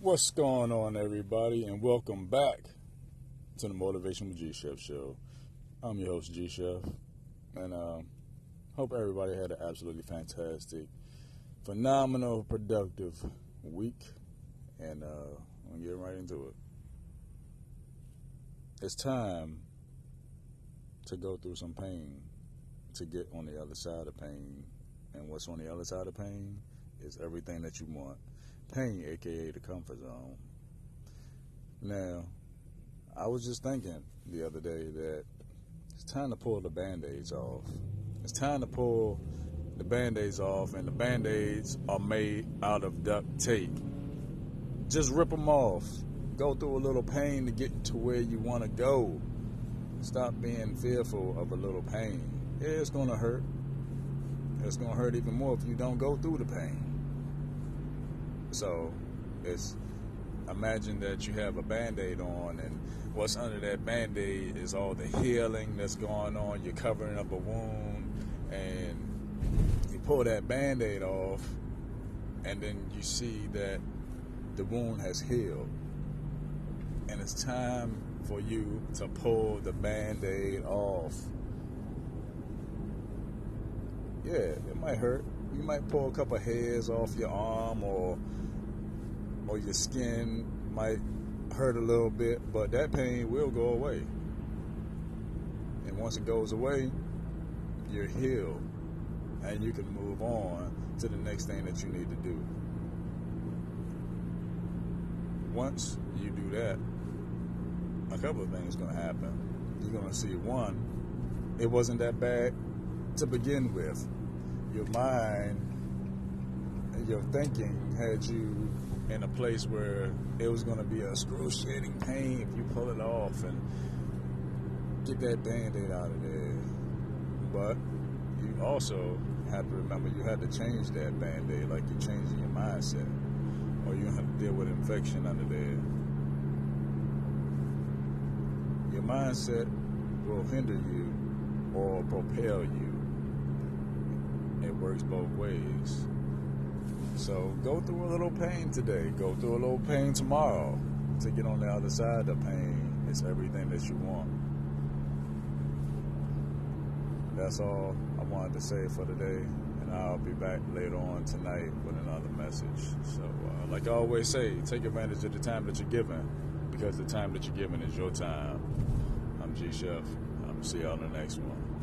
What's going on, everybody, and welcome back to the Motivation with G Chef show. I'm your host, G Chef, and uh, hope everybody had an absolutely fantastic, phenomenal, productive week. And uh, I'm get right into it. It's time to go through some pain to get on the other side of pain. And what's on the other side of pain is everything that you want. Pain, aka the comfort zone. Now, I was just thinking the other day that it's time to pull the band aids off. It's time to pull the band aids off, and the band aids are made out of duct tape. Just rip them off. Go through a little pain to get to where you want to go. Stop being fearful of a little pain. Yeah, it's going to hurt. It's going to hurt even more if you don't go through the pain. So, it's imagine that you have a band-aid on and what's under that band-aid is all the healing that's going on. You're covering up a wound and you pull that band-aid off and then you see that the wound has healed. And it's time for you to pull the band-aid off. Yeah it might hurt you might pull a couple hairs off your arm or or your skin might hurt a little bit, but that pain will go away. And once it goes away, you're healed and you can move on to the next thing that you need to do. Once you do that, a couple of things going to happen. You're going to see one, it wasn't that bad to begin with. Your mind, your thinking had you in a place where it was going to be a excruciating pain if you pull it off and get that band-aid out of there. But you also have to remember you had to change that band-aid like you're changing your mindset. Or you have to deal with infection under there. Your mindset will hinder you or propel you. It works both ways. So go through a little pain today. Go through a little pain tomorrow. To get on the other side of pain is everything that you want. That's all I wanted to say for today. And I'll be back later on tonight with another message. So, uh, like I always say, take advantage of the time that you're given because the time that you're given is your time. I'm G Chef. I'm see y'all in the next one.